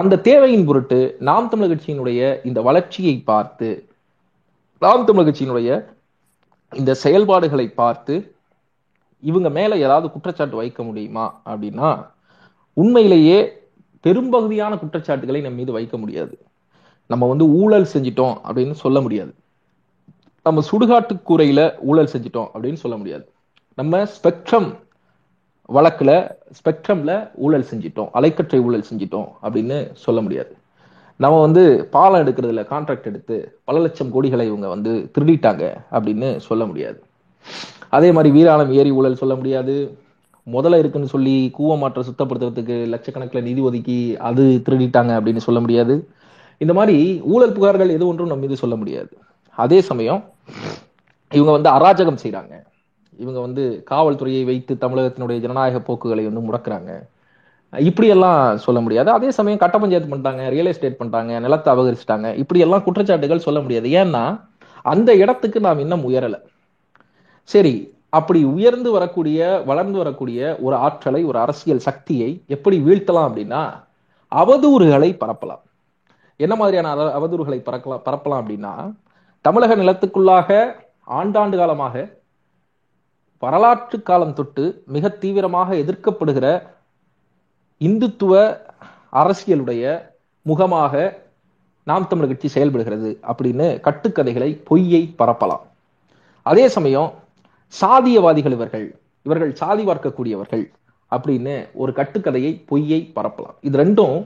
அந்த தேவையின் பொருட்டு நாம் தமிழர் கட்சியினுடைய இந்த வளர்ச்சியை பார்த்து நாம் தமிழர் கட்சியினுடைய இந்த செயல்பாடுகளை பார்த்து இவங்க மேல ஏதாவது குற்றச்சாட்டு வைக்க முடியுமா அப்படின்னா உண்மையிலேயே பெரும்பகுதியான குற்றச்சாட்டுகளை நம்ம மீது வைக்க முடியாது. நம்ம வந்து ஊழல் செஞ்சிட்டோம் அப்படின்னு சொல்ல முடியாது. நம்ம சுடுகாட்டு கூரையில ஊழல் செஞ்சிட்டோம் அப்படின்னு சொல்ல முடியாது. நம்ம ஸ்பெக்ட்ரம் வழக்குல ஸ்பெக்ட்ரம்ல ஊழல் செஞ்சிட்டோம் அலைக்கற்றை ஊழல் செஞ்சிட்டோம் அப்படின்னு சொல்ல முடியாது. நம்ம வந்து பாலம் எடுக்கிறதுல கான்ட்ராக்ட் எடுத்து பல லட்சம் கோடிகளை இவங்க வந்து திருடிட்டாங்க அப்படின்னு சொல்ல முடியாது. அதே மாதிரி வீராணம் ஏரி ஊழல் சொல்ல முடியாது. முதல்ல இருக்குன்னு சொல்லி கூவமாற்ற சுத்தப்படுத்துறதுக்கு லட்சக்கணக்கில் நிதி ஒதுக்கி அது திருடிட்டாங்க அப்படின்னு சொல்ல முடியாது. இந்த மாதிரி ஊழல் புகார்கள் எது ஒன்றும் நம்ம மீது சொல்ல முடியாது. அதே சமயம் இவங்க வந்து அராஜகம் செய்கிறாங்க இவங்க வந்து காவல்துறையை வைத்து தமிழகத்தினுடைய ஜனநாயக போக்குகளை வந்து முடக்கிறாங்க. இப்படியெல்லாம் சொல்ல முடியாது. அதே சமயம் கட்ட பஞ்சாயத்து பண்ணிட்டாங்க ரியல் எஸ்டேட் பண்ணிட்டாங்க நிலத்தை அபகரிச்சிட்டாங்க. இப்படியெல்லாம் குற்றச்சாட்டுகள் சொல்ல முடியாது. ஏன்னா அந்த இடத்துக்கு நாம் இன்னும் உயரலை. சரி அப்படி உயர்ந்து வரக்கூடிய வளர்ந்து வரக்கூடிய ஒரு ஆற்றலை ஒரு அரசியல் சக்தியை எப்படி வீழ்த்தலாம் அப்படின்னா அவதூறுகளை பரப்பலாம். என்ன மாதிரியான அத- அவதூறுகளை பறக்கலாம் பரப்பலாம் அப்படின்னா தமிழக நிலத்துக்குள்ளாக ஆண்டாண்டு காலமாக வரலாற்று காலம் தொட்டு மிக தீவிரமாக எதிர்க்கப்படுகிற இந்துத்துவ அரசியலுடைய முகமாக நாம் தமிழர் கட்சி செயல்படுகிறது அப்படின்னு கட்டுக்கதைகளை பொய்யை பரப்பலாம். அதே சமயம் சாதியவாதிகள் இவர்கள் இவர்கள் சாதி பார்க்கக்கூடியவர்கள் அப்படின்னு ஒரு கட்டுக்கதையை பொய்யை பரப்பலாம். இது ரெண்டும்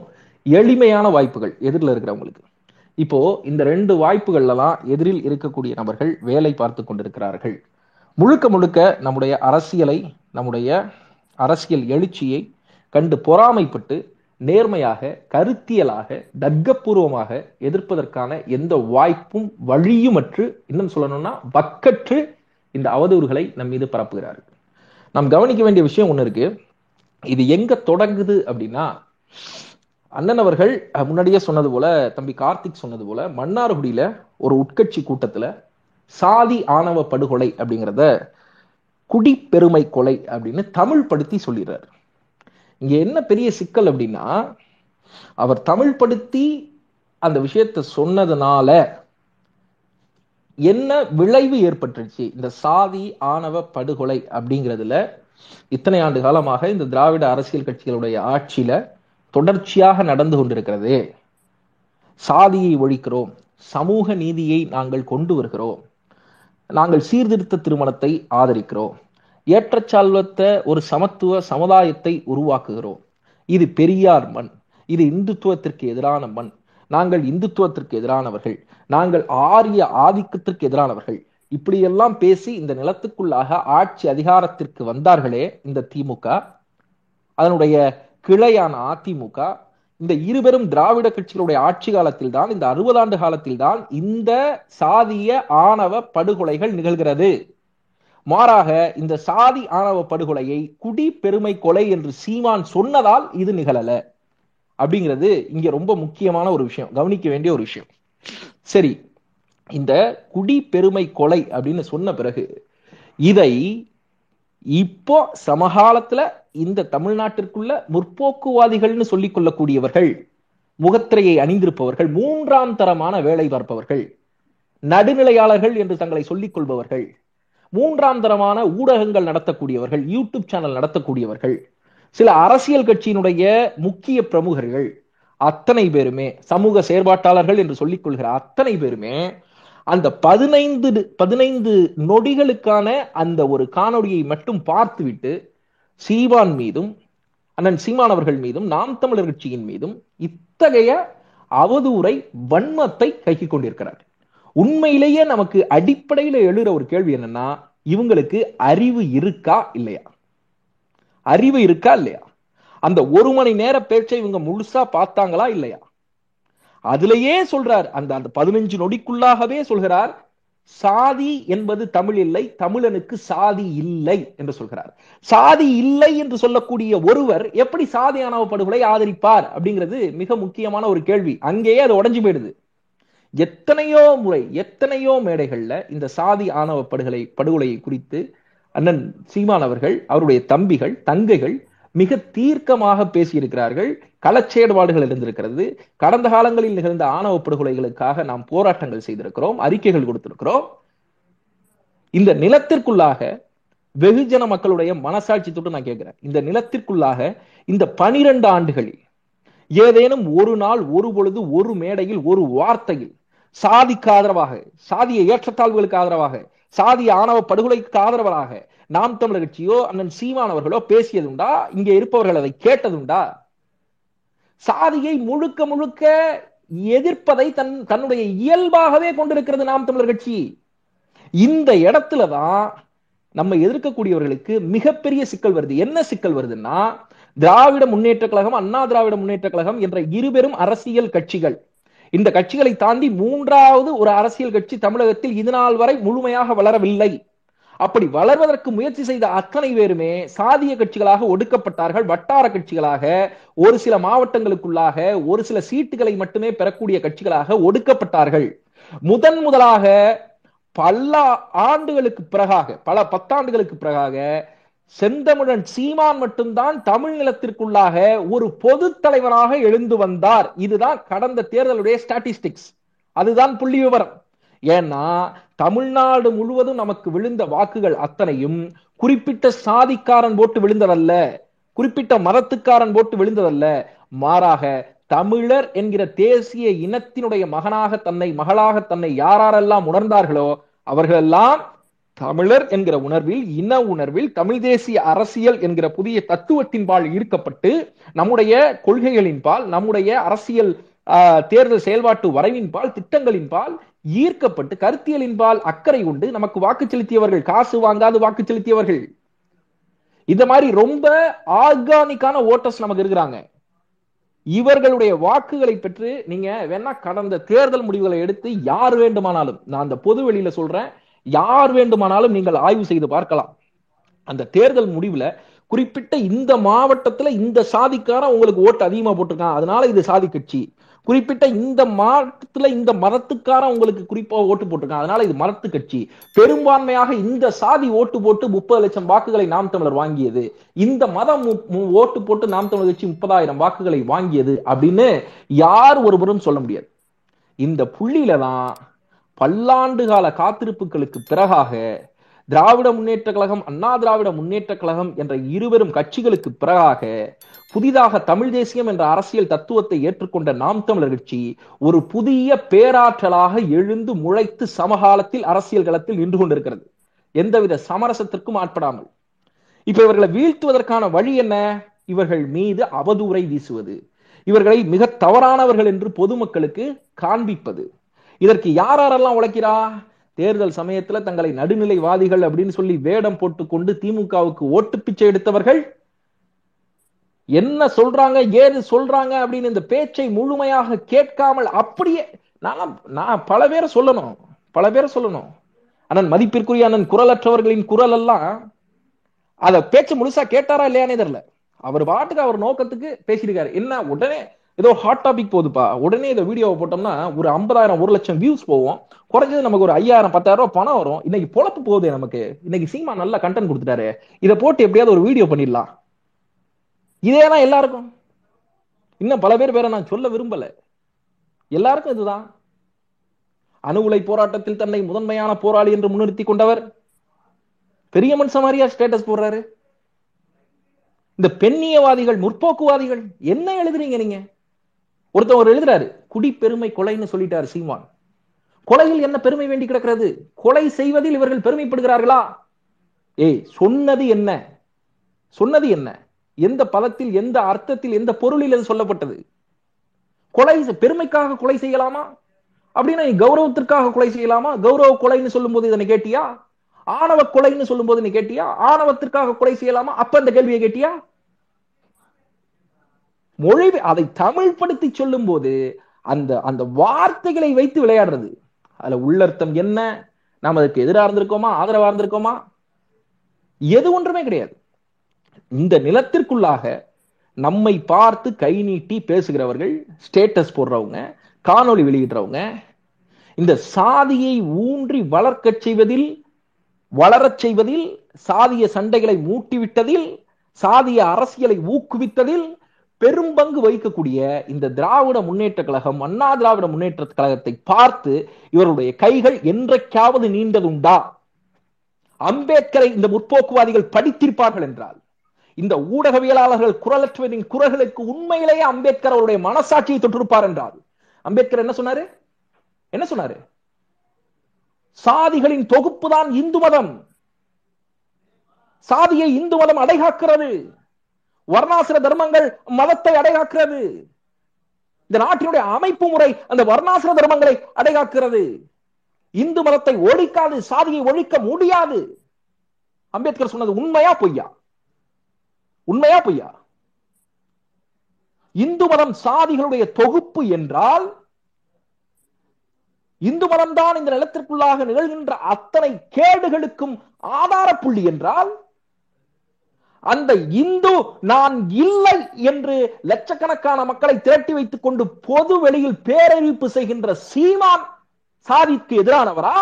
எளிமையான வாய்ப்புகள் எதிரில் இருக்கிறவங்களுக்கு. இப்போ இந்த ரெண்டு வாய்ப்புகள்லாம் எதிரில் இருக்கக்கூடிய நபர்கள் வேலை பார்த்து கொண்டிருக்கிறார்கள். முழுக்க முழுக்க நம்முடைய அரசியலை நம்முடைய அரசியல் எழுச்சியை கண்டு பொறாமைப்பட்டு நேர்மையாக கருத்தியலாக தர்க்கபூர்வமாக எதிர்ப்பதற்கான எந்த வாய்ப்பும் வழியுமற்று இன்னும் சொல்லணும்னா வக்கற்று இந்த அவதூறுகளை நம் மீது பரப்புகிறார்கள். நாம் கவனிக்க வேண்டிய விஷயம் ஒன்று இருக்கு. இது எங்க தொடங்குது அப்படின்னா அண்ணன் அவர்கள் முன்னாடியே சொன்னது போல தம்பி கார்த்திக் சொன்னது போல மன்னார்குடியில ஒரு உட்கட்சி கூட்டத்துல சாதி ஆணவ படுகொலை அப்படிங்கிறத குடிப்பெருமை கொலை அப்படின்னு தமிழ் படுத்தி சொல்லிடுறாரு. இங்க என்ன பெரிய சிக்கல் அப்படின்னா அவர் தமிழ் படுத்தி அந்த விஷயத்தை சொன்னதுனால என்ன விளைவு ஏற்பட்டுருச்சு? இந்த சாதி ஆணவ படுகொலை அப்படிங்கிறதுல இத்தனை ஆண்டு காலமாக இந்த திராவிட அரசியல் கட்சிகளுடைய ஆட்சியில தொடர்ச்சியாக நடந்து கொண்டிருக்கிறது. சாதியை ஒழிக்கிறோம். சமூக நீதியை நாங்கள் கொண்டு வருகிறோம். நாங்கள் சீர்திருத்த திருமணத்தை ஆதரிக்கிறோம். ஏற்றச்சால்வத்த ஒரு சமத்துவ சமுதாயத்தை உருவாக்குகிறோம். இது பெரியார் மண். இது இந்துத்துவத்திற்கு எதிரான மண். நாங்கள் இந்துத்துவத்திற்கு எதிரானவர்கள். நாங்கள் ஆரிய ஆதிக்கத்திற்கு எதிரானவர்கள். இப்படியெல்லாம் பேசி இந்த நிலத்துக்குள்ளாக ஆட்சி அதிகாரத்திற்கு வந்தார்களே இந்த திமுக அதனுடைய கிளையான அதிமுக இந்த இருபெரும் திராவிட கட்சிகளுடைய ஆட்சி காலத்தில் தான் இந்த அறுபது ஆண்டு காலத்தில் தான் இந்த சாதிய ஆணவ படுகொலைகள் நிகழ்கிறது. மாறாக இந்த சாதி ஆணவ படுகொலையை குடி பெருமை கொலை என்று சீமான் சொன்னதால் இது நிகழல. அப்படிங்கிறது இங்க ரொம்ப முக்கியமான ஒரு விஷயம் கவனிக்க வேண்டிய ஒரு விஷயம். சரி இந்த குடி பெருமை கொலை அப்படின்னு சொன்ன பிறகு இதை இப்போ சமகாலத்துல இந்த தமிழ்நாட்டிற்குள்ள முற்போக்குவாதிகள்னு சொல்லிக் கொள்ளக்கூடியவர்கள் முகத்திரையை அணிந்திருப்பவர்கள் மூன்றாம் தரமான வேலை பார்ப்பவர்கள் நடுநிலையாளர்கள் என்று தங்களை சொல்லிக் கொள்பவர்கள் மூன்றாம் தரமான ஊடகங்கள் நடத்தக்கூடியவர்கள் யூடியூப் சேனல் நடத்தக்கூடியவர்கள் சில அரசியல் கட்சியினுடைய முக்கிய பிரமுகர்கள் அத்தனை பேருமே சமூக செயற்பாட்டாளர்கள் என்று சொல்லிக் கொள்கிற அத்தனை பேருமே அந்த பதினைந்து பதினைந்து நொடிகளுக்கான அந்த ஒரு காணொலியை மட்டும் பார்த்துவிட்டு சீவான் மீதும் அண்ணன் சீமான் அவர்கள் மீதும் நாம் தமிழர் கட்சியின் மீதும் இத்தகைய அவதூறை வன்மத்தை கைக்கு கொண்டிருக்கிறார் உண்மையிலேயே நமக்கு அடிப்படையில எழுற ஒரு கேள்வி என்னன்னா இவங்களுக்கு அறிவு இருக்கா இல்லையா? அறிவு இருக்கா இல்லையா? அந்த ஒரு மணி நேர பேச்சை இவங்க முழுசா பார்த்தாங்களா இல்லையா? அதுலயே சொல்றார் அந்த அந்த பதினஞ்சு நொடிக்குள்ளாகவே சொல்கிறார் சாதி என்பது தமிழ் இல்லை தமிழனுக்கு சாதி இல்லை என்று சொல்கிறார். சாதி இல்லை என்று சொல்லக்கூடிய ஒருவர் எப்படி சாதி ஆணவ படுகொலை ஆதரிப்பார் அப்படிங்கிறது மிக முக்கியமான ஒரு கேள்வி. அங்கேயே அது உடஞ்சு போயிடுது. எத்தனையோ முறை எத்தனையோ மேடைகள்ல இந்த சாதி ஆணவ படுகொலை படுகொலையை குறித்து அண்ணன் சீமான் அவர்கள் அவருடைய தம்பிகள் தங்கைகள் மிக தீர்க்கமாக பேசியிருக்கிறார்கள். களச்சேடுபாடுகள் இருந்திருக்கிறது கடந்த காலங்களில் நிகழ்ந்த ஆணவ படுகொலைகளுக்காக நாம் போராட்டங்கள் செய்திருக்கிறோம் அறிக்கைகள் கொடுத்திருக்கிறோம். இந்த நிலத்திற்குள்ளாக வெகுஜன மக்களுடைய மனசாட்சி தொட்டு நான் கேட்கிறேன். இந்த நிலத்திற்குள்ளாக இந்த பனிரெண்டு ஆண்டுகளில் ஏதேனும் ஒரு நாள் ஒரு பொழுது ஒரு மேடையில் ஒரு வார்த்தையில் சாதிக்கு ஆதரவாக சாதிய ஏற்றத்தாழ்வுகளுக்கு ஆதரவாக சாதி ஆணவ படுகொலைக்கு ஆதரவராக நாம் தமிழர் கட்சியோ அண்ணன் சீமானவர்களோ பேசியதுண்டா? இங்கே இருப்பவர்கள் அதை கேட்டதுண்டா? சாதியை முழுக்க முழுக்க எதிர்ப்பதை தன் தன்னுடைய இயல்பாகவே கொண்டிருக்கிறது நாம் தமிழர் கட்சி. இந்த இடத்துல தான் நம்ம எதிர்க்கக்கூடியவர்களுக்கு மிகப்பெரிய சிக்கல் வருது. என்ன சிக்கல் வருதுன்னா திராவிட முன்னேற்ற கழகம் அண்ணா திராவிட முன்னேற்ற கழகம் என்ற இருபெரும் அரசியல் கட்சிகள் இந்த கட்சிகளை தாண்டி மூன்றாவது ஒரு அரசியல் கட்சி தமிழகத்தில் இது நாள் வரை முழுமையாக வளரவில்லை. அப்படி வளர்வதற்கு முயற்சி செய்த அத்தனை பேருமே சாதிய கட்சிகளாக ஒடுக்கப்பட்டார்கள். வட்டார கட்சிகளாக ஒரு சில மாவட்டங்களுக்குள்ளாக ஒரு சில சீட்டுகளை மட்டுமே பெறக்கூடிய கட்சிகளாக ஒடுக்கப்பட்டார்கள். முதன் முதலாக பல ஆண்டுகளுக்கு பிறகாக பல பத்தாண்டுகளுக்கு பிறகாக செந்தமிழன் சீமான் மட்டும்தான் தமிழ் நிலத்திற்குள்ளாக ஒரு பொது தலைவராக எழுந்து வந்தார். இதுதான் கடந்த தேர்தலுடைய ஸ்டாட்டிஸ்டிக்ஸ் அதுதான் புள்ளி விவரம். ஏன்னா தமிழ்நாடு முழுவதும் நமக்கு விழுந்த வாக்குகள் அத்தனையும் குறிப்பிட்ட சாதிக்காரன் போட்டு விழுந்ததல்ல குறிப்பிட்ட மதத்துக்காரன் போட்டு விழுந்ததல்ல. மாறாக தமிழர் என்கிற தேசிய இனத்தினுடைய மகனாக தன்னை மகளாக தன்னை யாரெல்லாம் உணர்ந்தார்களோ அவர்களெல்லாம் தமிழர் என்கிற உணர்வில் இன உணர்வில் தமிழ் தேசிய அரசியல் என்கிற புதிய தத்துவத்தின்பால் ஈர்க்கப்பட்டு நம்முடைய கொள்கைகளின்பால் நம்முடைய அரசியல் தேர்தல் செயல்பாட்டு வரைவின்பால் திட்டங்களின்பால் ஈர்க்கப்பட்டு கருத்தியலின்பால் அக்கறை உண்டு. நமக்கு வாக்கு செலுத்தியவர்கள் காசு வாங்காது வாக்கு செலுத்தியவர்கள். இந்த மாதிரி ரொம்ப ஆர்கானிக்கான ஓட்டர்ஸ் நமக்கு இருக்கிறாங்க. இவர்களுடைய வாக்குகளை பெற்று நீங்க வேணா கடந்த தேர்தல் முடிவுகளை எடுத்து யார் வேண்டுமானாலும் நான் அந்த பொது வெளியில சொல்றேன் யார் வேண்டுமானாலும் நீங்கள் ஆய்வு செய்து பார்க்கலாம். அந்த தேர்தல் முடிவுல குறிப்பிட்ட இந்த மாவட்டத்துல இந்த சாதிக்காரன் உங்களுக்கு ஓட்டு அதிகமா போட்டிருக்கான். அதனால இது சாதி கட்சி. குறிப்பிட்ட இந்த மாவட்டத்துல இந்த மதத்துக்காரன் உங்களுக்கு குறிப்பா ஓட்டு போட்டிருக்கான். அதனால இது மரத்து கட்சி. பெரும்பான்மையாக இந்த சாதி ஓட்டு போட்டு முப்பது லட்சம் வாக்குகளை நாம் தமிழர் வாங்கியது. இந்த மதம் ஓட்டு போட்டு நாம் தமிழர் கட்சி முப்பதாயிரம் வாக்குகளை வாங்கியது அப்படின்னு யார் ஒருவரும் சொல்ல முடியாது. இந்த புள்ளியில தான் பல்லாண்டு கால காத்திருப்புகளுக்கு பிறகாக திராவிட முன்னேற்ற கழகம் அண்ணா திராவிட முன்னேற்ற கழகம் என்ற இருவரும் கட்சிகளுக்கு பிறகாக புதிதாக தமிழ் தேசியம் என்ற அரசியல் தத்துவத்தை ஏற்றுக்கொண்ட நாம் தமிழர் கட்சி ஒரு புதிய பேராற்றலாக எழுந்து முளைத்து சமகாலத்தில் அரசியல் களத்தில் நின்று கொண்டிருக்கிறது. எந்தவித சமரசத்திற்கும் ஆட்படாமல். இப்ப இவர்களை வீழ்த்துவதற்கான வழி என்ன? இவர்கள் மீது அவதூறை வீசுவது. இவர்களை மிக தவறானவர்கள் என்று பொதுமக்களுக்கு காண்பிப்பது. இதற்கு யார் யாரெல்லாம் உழைக்கிறா? தேர்தல் சமயத்துல தங்களை நடுநிலைவாதிகள் அப்படின்னு சொல்லி வேடம் போட்டுக்கொண்டு திமுகவுக்கு ஓட்டு பிச்சை எடுத்தவர்கள்? என்ன சொல்றாங்க? ஏது சொல்றாங்க? அப்படின்னு இந்த பேச்சை முழுமையாக கேட்காமல் அப்படியே நான் நான் பல பேரை சொல்லணும். பல பேரை சொல்லணும். அண்ணன் மதிப்பிற்குரிய அண்ணன் குரலற்றவர்களின் குரல் எல்லாம் அத பேச்சு முழுசா கேட்டாரா இல்லையானே தெரியல. அவர் பாட்டுக்கு அவர் நோக்கத்துக்கு பேசியிருக்காரு. என்ன உடனே ஏதோ ஹாட் டாபிக் போகுதுப்பா உடனே இந்த வீடியோவை போட்டோம்னா ஒரு ஐம்பதாயிரம் ஒரு லட்சம் வியூஸ் போவோம் குறைஞ்சது நமக்கு ஒரு ஐயாயிரம் பத்தாயிரம் ரூபாய் பணம் வரும். இன்னைக்கு பொழப்பு போகுது நமக்கு. இன்னைக்கு சீமா நல்ல கண்டென்ட் கொடுத்துட்டாரு. இதை போட்டு எப்படியாவது ஒரு வீடியோ பண்ணிடலாம். இதே தான் எல்லாருக்கும். இன்னும் பல பேர் பேரை நான் சொல்ல விரும்பல. எல்லாருக்கும் இதுதான். அணு உலை போராட்டத்தில் தன்னை முதன்மையான போராளி என்று முன்னிறுத்தி கொண்டவர் பெரிய மனுஷன் மாதிரியா ஸ்டேட்டஸ் போடுறாரு. இந்த பெண்ணியவாதிகள் முற்போக்குவாதிகள் என்ன எழுதுறீங்க நீங்க? ஒருத்தவர் எழுதுறாரு குடி பெருமை கொலைன்னு சொல்லிட்டாரு சீமான். கொலையில் என்ன பெருமை வேண்டி கிடக்கிறது? கொலை செய்வதில் இவர்கள் பெருமைப்படுகிறார்களா? ஏய் சொன்னது என்ன? சொன்னது என்ன? எந்த பதத்தில் எந்த அர்த்தத்தில் எந்த பொருளில் அது சொல்லப்பட்டது? கொலை பெருமைக்காக கொலை செய்யலாமா? அப்படின்னா நீ கௌரவத்திற்காக கொலை செய்யலாமா? கௌரவ கொலைன்னு சொல்லும் போது இதனை கேட்டியா? ஆணவ கொலைன்னு சொல்லும் போது நீ கேட்டியா? ஆணவத்திற்காக கொலை செய்யலாமா? அப்ப இந்த கேள்வியை கேட்டியா? மொழி அதை தமிழ்படுத்தி சொல்லும் போது அந்த அந்த வார்த்தைகளை வைத்து விளையாடுறது. அதுல உள்ளர்த்தம் என்ன? நாம் அதுக்கு எதிராக இருந்திருக்கோமா? ஆதரவா இருந்திருக்கோமா? எது ஒன்றுமே கிடையாது. இந்த நிலத்திற்குள்ளாக நம்மை பார்த்து கை நீட்டி பேசுகிறவர்கள் ஸ்டேட்டஸ் போடுறவங்க காணொளி வெளியிடுறவங்க இந்த சாதியை ஊன்றி வளர்க்கச் செய்வதில் வளரச் செய்வதில் சாதிய சண்டைகளை மூட்டிவிட்டதில் சாதிய அரசியலை ஊக்குவித்ததில் பெரும் பங்கு வகிக்கக்கூடிய இந்த திராவிட முன்னேற்ற கழகம் அண்ணா திராவிட முன்னேற்ற கழகத்தை பார்த்து இவருடைய கைகள் என்றைக்காவது நீண்டதுண்டா? அம்பேத்கரை இந்த முற்போக்குவாதிகள் படித்திருப்பார்கள் என்றால் இந்த ஊடகவியலாளர்கள் குரலற்றவரின் குரல்களுக்கு உண்மையிலேயே அம்பேத்கர் அவருடைய மனசாட்சியை தொற்றிருப்பார் என்றால் அம்பேத்கர் என்ன சொன்னாரு? என்ன சொன்னாரு? சாதிகளின் தொகுப்பு தான் இந்து மதம். சாதியை இந்து மதம் அடைகாக்கிறது. வர்ணாசிர தர்மங்கள் மதத்தை அடைகாக்கிறது இந்த நாட்டினுடைய அமைப்பு முறை அந்த வர்ணாசிர தர்மங்களை அடைகாக்கிறது இந்து மதத்தை ஒழிக்காது சாதியை ஒழிக்க முடியாது. அம்பேத்கர் சொன்னது உண்மையா பொய்யா? உண்மையா பொய்யா? இந்து மதம் சாதிகளுடைய தொகுப்பு என்றால் இந்து மதம் தான் இந்த நிலத்திற்குள்ளாக நிகழ்கின்ற அத்தனை கேடுகளுக்கும் ஆதார புள்ளி என்றால் அந்த இந்து நான் இல்லை என்று லட்சக்கணக்கான மக்களை திரட்டி வைத்துக் கொண்டு பொது வெளியில் பேரறிவிப்பு செய்கின்ற சீமான் சாதிக்கு எதிரானவரா?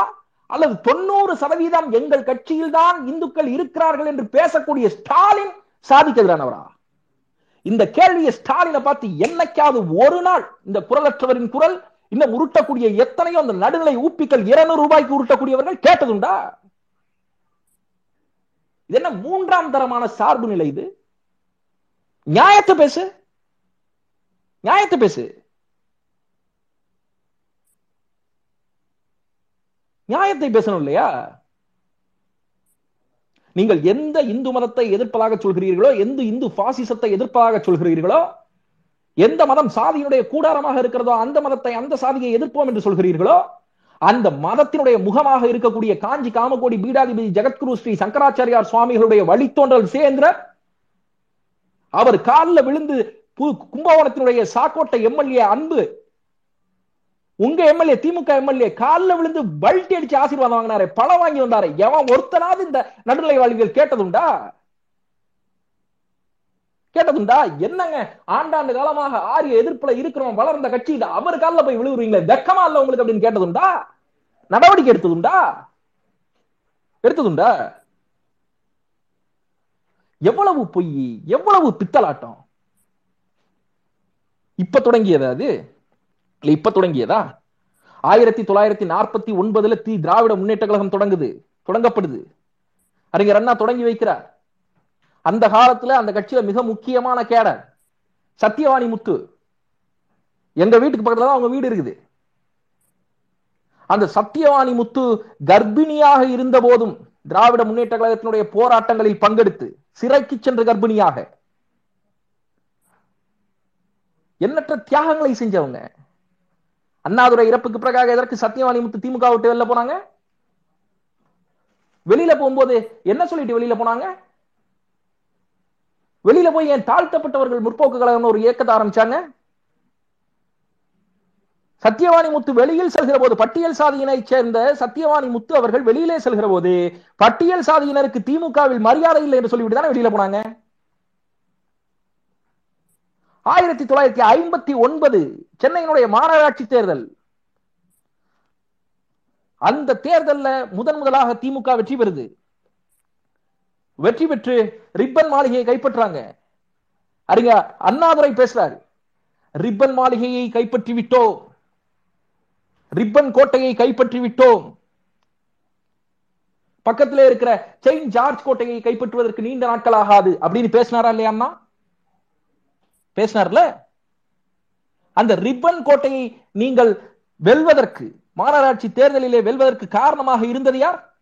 அல்லது தொண்ணூறு சதவீதம் எங்கள் கட்சியில் தான் இந்துக்கள் இருக்கிறார்கள் என்று பேசக்கூடிய ஸ்டாலின் சாதிக்கு எதிரானவரா? இந்த கேள்வியை ஸ்டாலினை பார்த்து என்னைக்காவது ஒரு நாள் இந்த குரலற்றவரின் குரல் இன்னும் உருட்டக்கூடிய எத்தனையோ அந்த நடுநிலை ஊப்பிக்கள் இருநூறு ரூபாய்க்கு உருட்டக்கூடியவர்கள் கேட்டதுண்டா? இது என்ன மூன்றாம் தரமான சார்பு நிலை இது? நியாயத்தை பேசு. நியாயத்தை பேசு. நியாயத்தை பேசணும் இல்லையா? நீங்கள் எந்த இந்து மதத்தை எதிர்ப்பதாக சொல்கிறீர்களோ எந்த இந்து பாசிசத்தை எதிர்ப்பதாக சொல்கிறீர்களோ எந்த மதம் சாதியினுடைய கூடாரமாக இருக்கிறதோ அந்த மதத்தை அந்த சாதியை எதிர்ப்போம் என்று சொல்கிறீர்களோ அந்த மதத்தினுடைய முகமாக இருக்கக்கூடிய காஞ்சி காமகோடி பீடாதிபதி ஜெகத்குரு ஸ்ரீ சங்கராச்சாரியார் சுவாமிகளுடைய வழித்தோன்றல் சேந்திர அவர் காலில் விழுந்து கும்பகோணத்தினுடைய சாக்கோட்டை எம்எல்ஏ அன்பு உங்க எம்எல்ஏ திமுக எம்எல்ஏ காலில் விழுந்து பல்ட்டி அடிச்சு ஆசீர்வாதம் வாங்கினாரு பணம் வாங்கி வந்தாரு எவன் ஒருத்தனாவது இந்த நடுநிலை வாழ்வியல் கேட்டதுண்டா? கேட்டதுண்டா என்னங்க? ஆண்டாண்டு காலமாக ஆரிய எதிர்ப்புல இருக்கிறவன் வளர்ந்த கட்சி இது அவர் காலில் போய் விழுவுறீங்களே வெக்கமா இல்ல உங்களுக்கு அப்படின்னு கேட்டதுண்டா? நடவடிக்கை எடுத்ததுண்டா? எடுத்ததுண்டா? எவ்வளவு பொய் எவ்வளவு பித்தலாட்டம்? இப்ப தொடங்கியதா அது? இல்ல இப்ப தொடங்கியதா? ஆயிரத்தி தொள்ளாயிரத்தி நாற்பத்தி ஒன்பதுல தி திராவிட முன்னேற்ற கழகம் தொடங்குது தொடங்கப்படுது. அறிஞர் அண்ணா தொடங்கி வைக்கிறார். அந்த காலத்துல அந்த கட்சியில மிக முக்கியமான கேடர் சத்தியவாணி முத்து. எங்க வீட்டுக்கு பக்கத்துல தான் அவங்க வீடு இருக்குது. அந்த சத்தியவாணி முத்து கர்ப்பிணியாக இருந்த போதும் திராவிட முன்னேற்ற கழகத்தினுடைய போராட்டங்களில் பங்கெடுத்து சிறைக்கு சென்ற கர்ப்பிணியாக. எண்ணற்ற தியாகங்களை செஞ்சவங்க. அண்ணாதுரை இறப்புக்கு பிறகாக எதற்கு சத்தியவாணி முத்து திமுக விட்டு வெளில போனாங்க? வெளியில போகும்போது என்ன சொல்லிட்டு வெளியில போனாங்க? வெளியில போய் ஏன் தாழ்த்தப்பட்டவர்கள் முற்போக்கு கழகம் ஒரு இயக்கத்தை ஆரம்பிச்சாங்க? சத்தியவாணி முத்து வெளியில் செல்கிற போது பட்டியல் சாதியினை சேர்ந்த சத்தியவாணி முத்து அவர்கள் வெளியிலே செல்கிற போது பட்டியல் சாதியினருக்கு திமுகவில் மரியாதை இல்லை என்று சொல்லிவிட்டு தானே வெளியில போனாங்க? ஆயிரத்தி தொள்ளாயிரத்தி ஐம்பத்தி ஒன்பது சென்னையினுடைய மாநகராட்சி தேர்தல். அந்த தேர்தல்ல முதன் முதலாக திமுக வெற்றி பெறுது. வெற்றி பெற்று ரிப்பன் மாளிகையை கைப்பற்றாங்க. அறிஞ அண்ணாதுரை பேசுறாரு. ரிப்பன் மாளிகையை கைப்பற்றி விட்டோம் ரிப்பன் கோட்டையை கைப்பற்றி விட்டோம் பக்கத்துல இருக்கிற செயின்ட் ஜார்ஜ் கோட்டையை கைப்பற்றுவதற்கு நீண்ட நாட்கள் ஆகாது அப்படின்னு பேசினாரா இல்லையா அண்ணா? பேசினார்ல? அந்த ரிப்பன் கோட்டையை நீங்கள் வெல்வதற்கு மாநகராட்சி தேர்தலிலே வெல்வதற்கு காரணமாக இருந்தது யார்?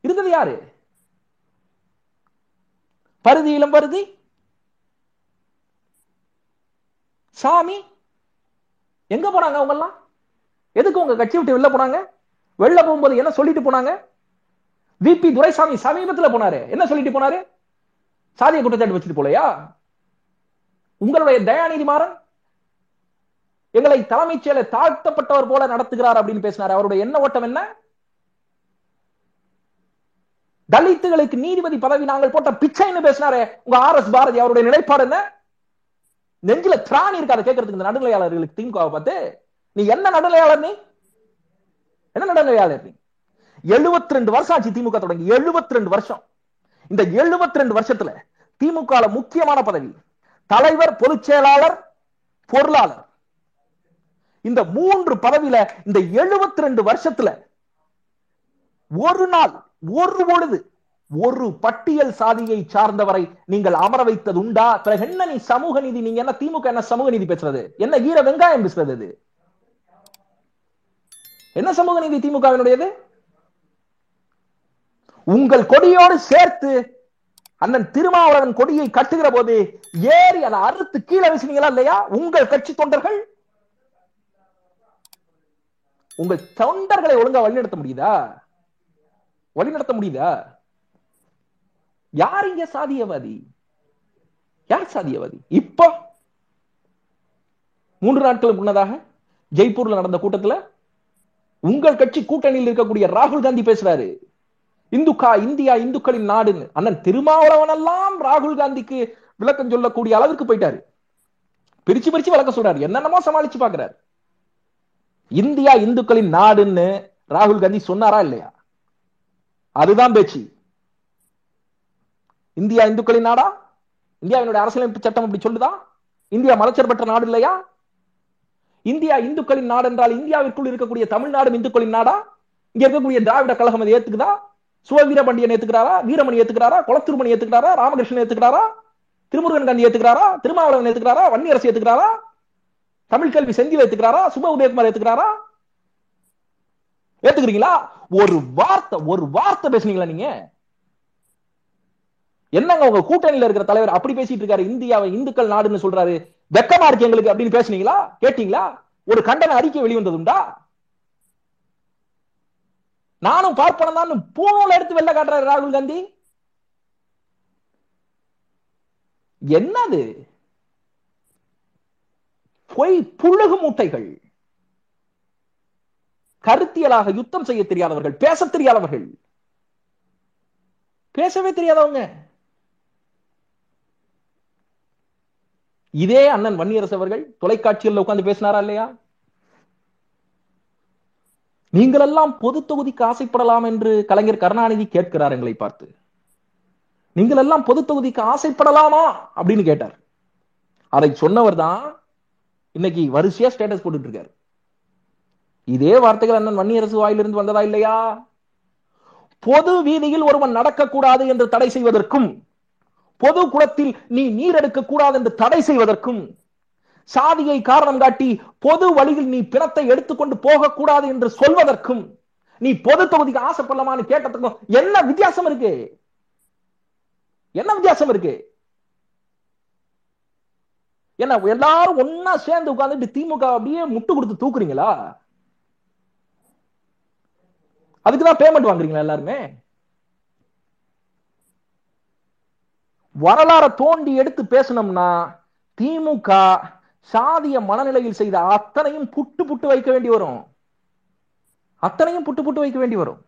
இருந்தது யாரு? பருதி இளம் பருதி? சாமி? எங்க போனாங்க அவங்க எல்லாம் எதுக்கு உங்க கட்சி விட்டு வெளில போனாங்க? வெளில போகும்போது என்ன சொல்லிட்டு போனாங்க? விபி துரைசாமி சமீபத்துல போனாரு. என்ன சொல்லிட்டு போனாரு? சாதிய குற்றச்சாட்டு வச்சுட்டு போலையா? உங்களுடைய தயாநிதி மாறன்? எங்களை தலைமைச் செயலர் தாழ்த்தப்பட்டவர் போல நடத்துகிறார் அப்படின்னு பேசினார். அவருடைய என்ன ஓட்டம் என்ன? தலித்துகளுக்கு நீதிபதி பதவி நாங்கள் போட்ட பிச்சைன்னு பேசினாரு உங்க ஆர் எஸ் பாரதி அவருடைய நிலைப்பாடு என்ன? நெஞ்சில திராணி இருக்காத கேட்கறதுக்கு இந்த நடுநிலையாளர்களுக்கு திமுக பார்த்து நீ என்ன நடுநிலையாளர் நீ? என்ன நடுநிலையாளர் நீ? எழுபத்தி ரெண்டு வருஷம் ஆச்சு திமுக தொடங்கி எழுபத்தி ரெண்டு வருஷம். இந்த எழுபத்தி ரெண்டு வருஷத்துல திமுக முக்கியமான பதவி தலைவர் பொதுச் செயலாளர் பொருளாளர். இந்த மூன்று பதவியில இந்த 72 ரெண்டு வருஷத்துல ஒரு நாள் ஒரு பொழுது ஒரு பட்டியல் சாதியை சார்ந்தவரை நீங்கள் அமர வைத்தது உண்டா? பிறகு என்ன நீ சமூக நீதி? நீங்க என்ன திமுக என்ன சமூக நீதி பேசுறது? என்ன ஈர வெங்காயம் பேசுறது இது என்ன சமூக நீதி திமுகவினுடையது? உங்கள் கொடியோடு சேர்த்து அண்ணன் திருமாவளவன் கொடியை கட்டுகிற போது ஏறி அதை அறுத்து கீழே வீசினீங்களா இல்லையா? உங்கள் கட்சி தொண்டர்கள்? உங்கள் தொண்டர்களை ஒழுங்கா வழிநடத்த முடியுதா? வழி நடத்த முடியுதா? யார் இங்க சாதியவாதி? யார் சாதியவாதி? இப்போ மூன்று நாட்களுக்கு முன்னதாக ஜெய்ப்பூர்ல நடந்த கூட்டத்துல உங்கள் கட்சி கூட்டணியில் இருக்கக்கூடிய ராகுல் காந்தி பேசுறாரு. இந்துக்கா இந்தியா இந்துக்களின் நாடுன்னு. அண்ணன் திருமாவளவன் எல்லாம் ராகுல் காந்திக்கு விளக்கம் சொல்லக்கூடிய அளவிற்கு போயிட்டாரு. பிரிச்சு பிரிச்சு விளக்க சொல்றாரு. என்னென்னமோ சமாளிச்சு பாக்குறாரு இந்தியா இந்துக்களின் நாடுன்னு ராகுல் காந்தி சொன்னாரா இல்லையா? அதுதான் பேச்சு. இந்தியா இந்துக்களின் நாடா? இந்தியாவினுடைய அரசியலமைப்பு சட்டம் அப்படி சொல்லுதா? இந்தியா மலச்சர் நாடு இல்லையா? இந்தியா இந்துக்களின் நாடு என்றால் இந்தியாவிற்குள் இருக்கக்கூடிய தமிழ்நாடு இந்துக்களின் நாடா? இங்க இருக்கக்கூடிய திராவிட கழகம் அதை ஏத்துக்குதா? சுவீரபாண்டியன் ஏத்துக்கிறாரா? வீரமணி ஏத்துக்கிறாரா? குளத்திருமணி ஏத்துக்கிறாரா? ராமகிருஷ்ணன் ஏத்துக்கிறாரா? திருமுருகன் காந்தி ஏத்துக்கிறாரா? திருமாவளவன் ஏத்துக்கிறாரா? வன்னியரசு ஏத்துக்கிறாரா? தமிழ் கல்வி செந்தில் ஏத்துக்கிறாரா? சுப உதயகுமார் ஏத்துக்கிறாரா? ஏத்துக்கிறீங்களா? ஒரு வார்த்தை ஒரு வார்த்தை பேசுனீங்களா நீங்க? என்னங்க உங்க கூட்டணியில இருக்கிற தலைவர் அப்படி பேசிட்டு இருக்காரு? இந்தியாவை இந்துக்கள் நாடுன்னு சொல்றாரு. வெக்கமா இருக்கு எங்களுக்கு அப்படின்னு பேசுனீங்களா? கேட்டீங்களா? ஒரு கண்டன அறிக்கை வெளிவந்ததுண்டா? நானும் பார்ப்பனம் தான் பூனோல எடுத்து வெளில காட்டுறாரு ராகுல் காந்தி. என்னது? பொய் புழுகு மூட்டைகள். கருத்தியலாக யுத்தம் செய்ய தெரியாதவர்கள் பேச தெரியாதவர்கள். பேசவே தெரியாதவங்க. இதே அண்ணன் வன்னியரசு அவர்கள் தொலைக்காட்சியில் உட்கார்ந்து பேசினாரா இல்லையா? நீங்கள் எல்லாம் பொது தொகுதிக்கு ஆசைப்படலாம் என்று கலைஞர் கருணாநிதி கேட்கிறார் எங்களை பார்த்து. நீங்கள் எல்லாம் பொது தொகுதிக்கு ஆசைப்படலாமா அப்படின்னு கேட்டார். அதை சொன்னவர் தான் இன்னைக்கு வரிசையா ஸ்டேட்டஸ் போட்டுட்டு இருக்காரு. இதே வார்த்தைகள் அண்ணன் வன்னியரசு வாயிலிருந்து வந்ததா இல்லையா? பொது வீதியில் ஒருவன் நடக்கக்கூடாது என்று தடை செய்வதற்கும் பொது குளத்தில் நீ நீர் எடுக்க கூடாது என்று தடை செய்வதற்கும் சாதியை காரணம் காட்டி பொது வழியில் நீ பிணத்தை எடுத்துக்கொண்டு போகக்கூடாது என்று சொல்வதற்கும் நீ பொது தொகுதிக்கு ஆசைப்படலாமான்னு கேட்டதுக்கும் என்ன வித்தியாசம் இருக்கு? என்ன வித்தியாசம் இருக்கு? என்ன எல்லாரும் ஒன்னா சேர்ந்து உட்கார்ந்துட்டு திமுக அப்படியே முட்டு கொடுத்து தூக்குறீங்களா? அதுக்கு தான் பேமெண்ட் வாங்குறீங்களா எல்லாருமே? வரலாற தோண்டி எடுத்து பேசணும்னா திமுக சாதிய மனநிலையில் செய்த அத்தனையும் புட்டு புட்டு வைக்க வேண்டி வரும். அத்தனையும் புட்டு புட்டு வைக்க வேண்டி வரும்.